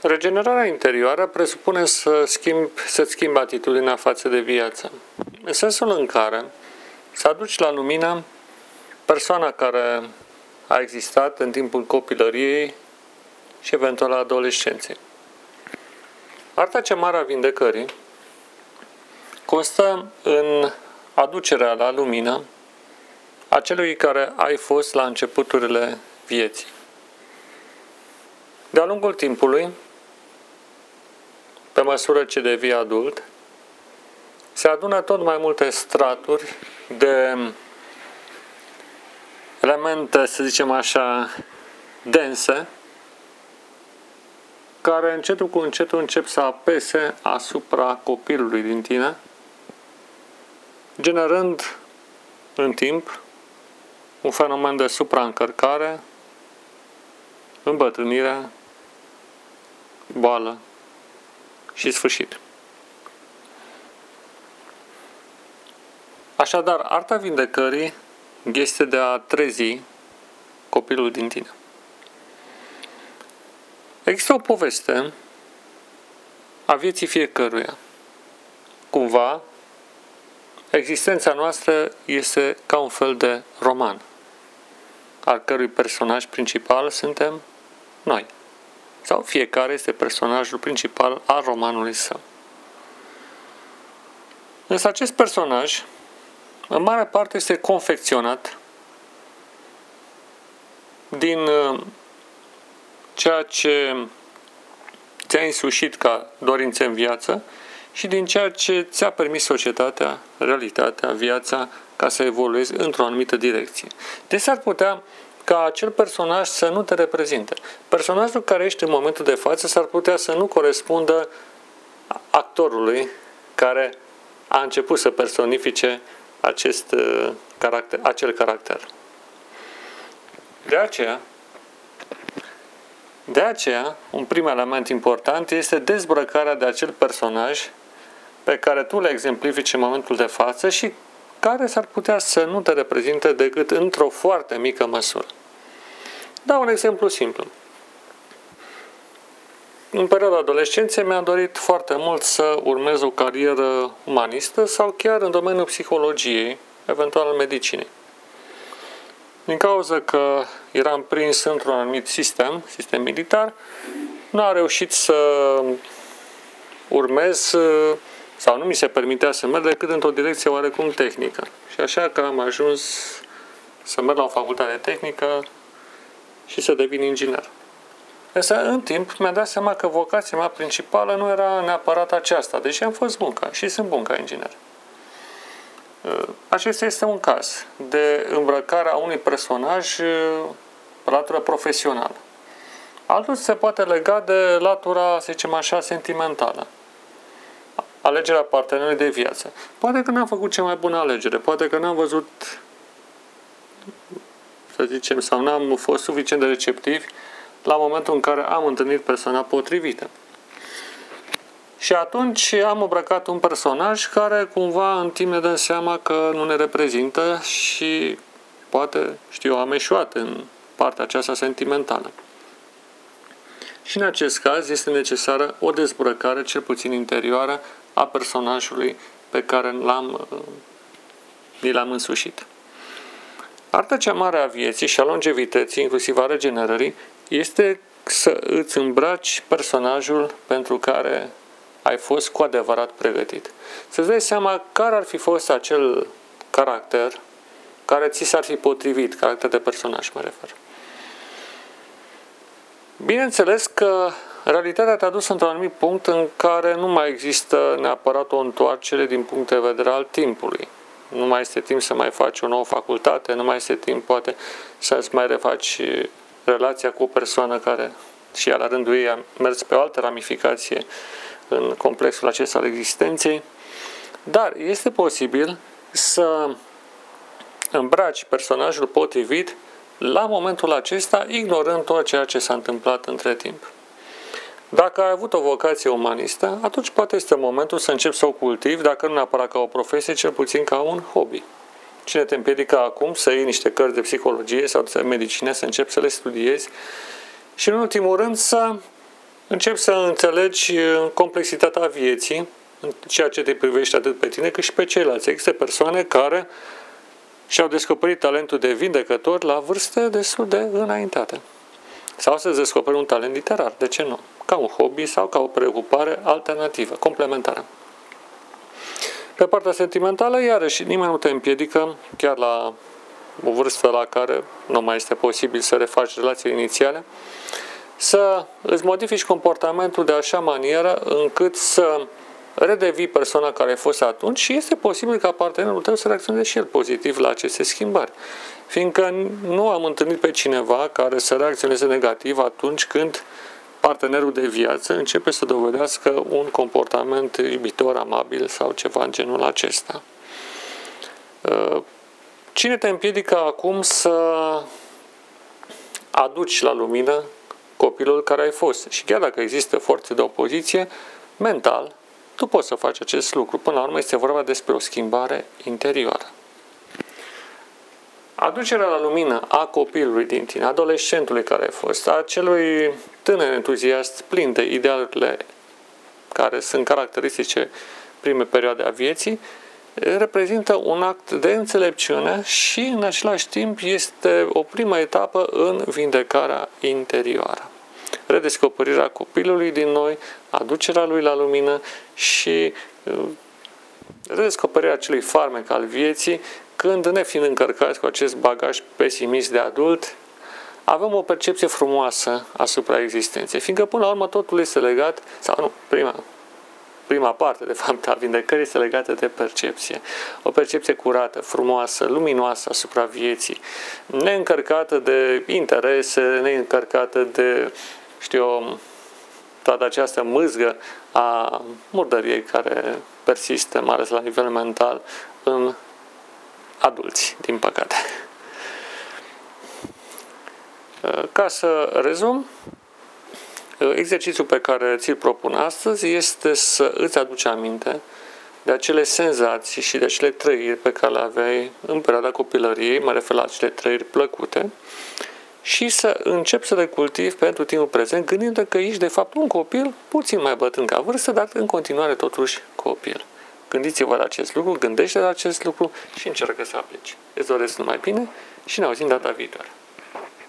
Regenerarea interioară presupune să schimbi, să-ți schimbi atitudinea față de viață, în sensul în care să aduci la lumină persoana care a existat în timpul copilăriei și eventual a adolescenței. Arta cea mare a vindecării constă în aducerea la lumină a celui care ai fost la începuturile vieții. De-a lungul timpului, pe măsură ce devii adult, se adună tot mai multe straturi de elemente, să zicem așa, dense, care încetul cu încetul încep să apese asupra copilului din tine, generând în timp un fenomen de supraîncărcare, îmbătrânire, boală și sfârșit. Așadar, arta vindecării este de a trezi copilul din tine. Există o poveste a vieții fiecăruia. Cumva, existența noastră este ca un fel de roman, al cărui personaj principal suntem noi. Sau fiecare este personajul principal al romanului său. Însă acest personaj, în mare parte, este confecționat din uh, ceea ce ți-a însușit ca dorințe în viață și din ceea ce ți-a permis societatea, realitatea, viața, ca să evoluezi într-o anumită direcție. Deci s-ar putea ca acel personaj să nu te reprezinte. Personajul care ești în momentul de față s-ar putea să nu corespundă actorului care a început să personifice acest uh, caracter, acel caracter. De aceea, de aceea, un prim element important este dezbrăcarea de acel personaj pe care tu le exemplifici în momentul de față și care s-ar putea să nu te reprezinte decât într-o foarte mică măsură. Dau un exemplu simplu. În perioada adolescenței mi-am dorit foarte mult să urmez o carieră umanistă sau chiar în domeniul psihologiei, eventual în medicinei. Din cauza că eram prins într-un anumit sistem, sistem militar, nu a reușit să urmez sau nu mi se permitea să merg decât într-o direcție oarecum tehnică. Și așa că am ajuns să merg la o facultate tehnică și să devin inginer. Însă, în timp, mi-am dat seama că vocația mea principală nu era neapărat aceasta, deși am fost bun ca și sunt bun ca inginer. Acesta este un caz de îmbrăcare a unui personaj pe latură profesională. Altul se poate lega de latura, să zicem așa, sentimentală. Alegerea partenerului de viață. Poate că n-am făcut cea mai bună alegere, poate că n-am văzut, să zicem, sau n-am fost suficient de receptiv la momentul în care am întâlnit persoana potrivită. Și atunci am îmbrăcat un personaj care cumva în timp ne dăm seama că nu ne reprezintă și poate, știu, am eșuat în partea aceasta sentimentală. Și în acest caz este necesară o dezbrăcare, cel puțin interioară, a personajului pe care l-am, ni l-am însușit. Arta cea mare a vieții și a longevității, inclusiv a regenerării, este să îți îmbraci personajul pentru care ai fost cu adevărat pregătit. Să-ți dai seama care ar fi fost acel caracter care ți s-ar fi potrivit, caracter de personaj mă refer. Bineînțeles că realitatea te-a dus într-un anumit punct în care nu mai există neapărat o întoarcere din punct de vedere al timpului. Nu mai este timp să mai faci o nouă facultate, nu mai este timp poate să-ți mai refaci relația cu o persoană care și ea la rândul ei a mers pe o altă ramificație în complexul acesta al existenței, dar este posibil să îmbraci personajul potrivit la momentul acesta, ignorând tot ceea ce s-a întâmplat între timp. Dacă ai avut o vocație umanistă, atunci poate este momentul să începi să o cultivi, dacă nu neapărat ca o profesie, cel puțin ca un hobby. Cine te împiedică acum să iei niște cărți de psihologie sau de medicină, să începi să le studiezi și, în ultimul rând, să începi să înțelegi uh, complexitatea vieții, în ceea ce te privește atât pe tine cât și pe ceilalți. Există persoane care și-au descoperit talentul de vindecător la vârste destul de înaintate. Sau să descoperi un talent literar, de ce nu? Ca un hobby sau ca o preocupare alternativă, complementară. Pe partea sentimentală, iarăși, nimeni nu te împiedică, chiar la o vârstă la care nu mai este posibil să refaci relații inițiale, să îți modifici comportamentul de așa manieră încât să redevii persoana care ai fost atunci și este posibil ca partenerul tău să reacționeze și el pozitiv la aceste schimbări. Fiindcă nu am întâlnit pe cineva care să reacționeze negativ atunci când partenerul de viață începe să dovedească un comportament iubitor, amabil sau ceva în genul acesta. Uh, cine te împiedică acum să aduci la lumină copilul care ai fost? Și chiar dacă există forțe de opoziție, mental, tu poți să faci acest lucru. Până la urmă este vorba despre o schimbare interioară. Aducerea la lumină a copilului din tine, adolescentului care ai fost, a celui tânăr entuziast plin de idealurile care sunt caracteristice prime perioade a vieții, reprezintă un act de înțelepciune și în același timp este o primă etapă în vindecarea interioară. Redescoperirea copilului din noi, aducerea lui la lumină și uh, redescoperirea acelui farmec al vieții când, ne fiind încărcați cu acest bagaj pesimist de adult, avem o percepție frumoasă asupra existenței, fiindcă până la urmă totul este legat, sau nu, prima, prima parte, de fapt, a vindecării este legată de percepție. O percepție curată, frumoasă, luminoasă asupra vieții, neîncărcată de interese, neîncărcată de, știu eu, toată această mâzgă a murdăriei care persistă, mai ales la nivel mental, în adulți, din păcate. Ca să rezum, exercițiul pe care ți-l propun astăzi este să îți aduci aminte de acele senzații și de acele trăiri pe care le aveai în perioada copilăriei, mă refer la acele trăiri plăcute, și să începi să le cultivi pentru timpul prezent, gândind că ești de fapt un copil puțin mai bătrân ca vârstă, dar în continuare totuși copil. Gândiți-vă la acest lucru, gândește la acest lucru și încearcă să aplici. Îți doresc numai bine și ne auzim data viitoare.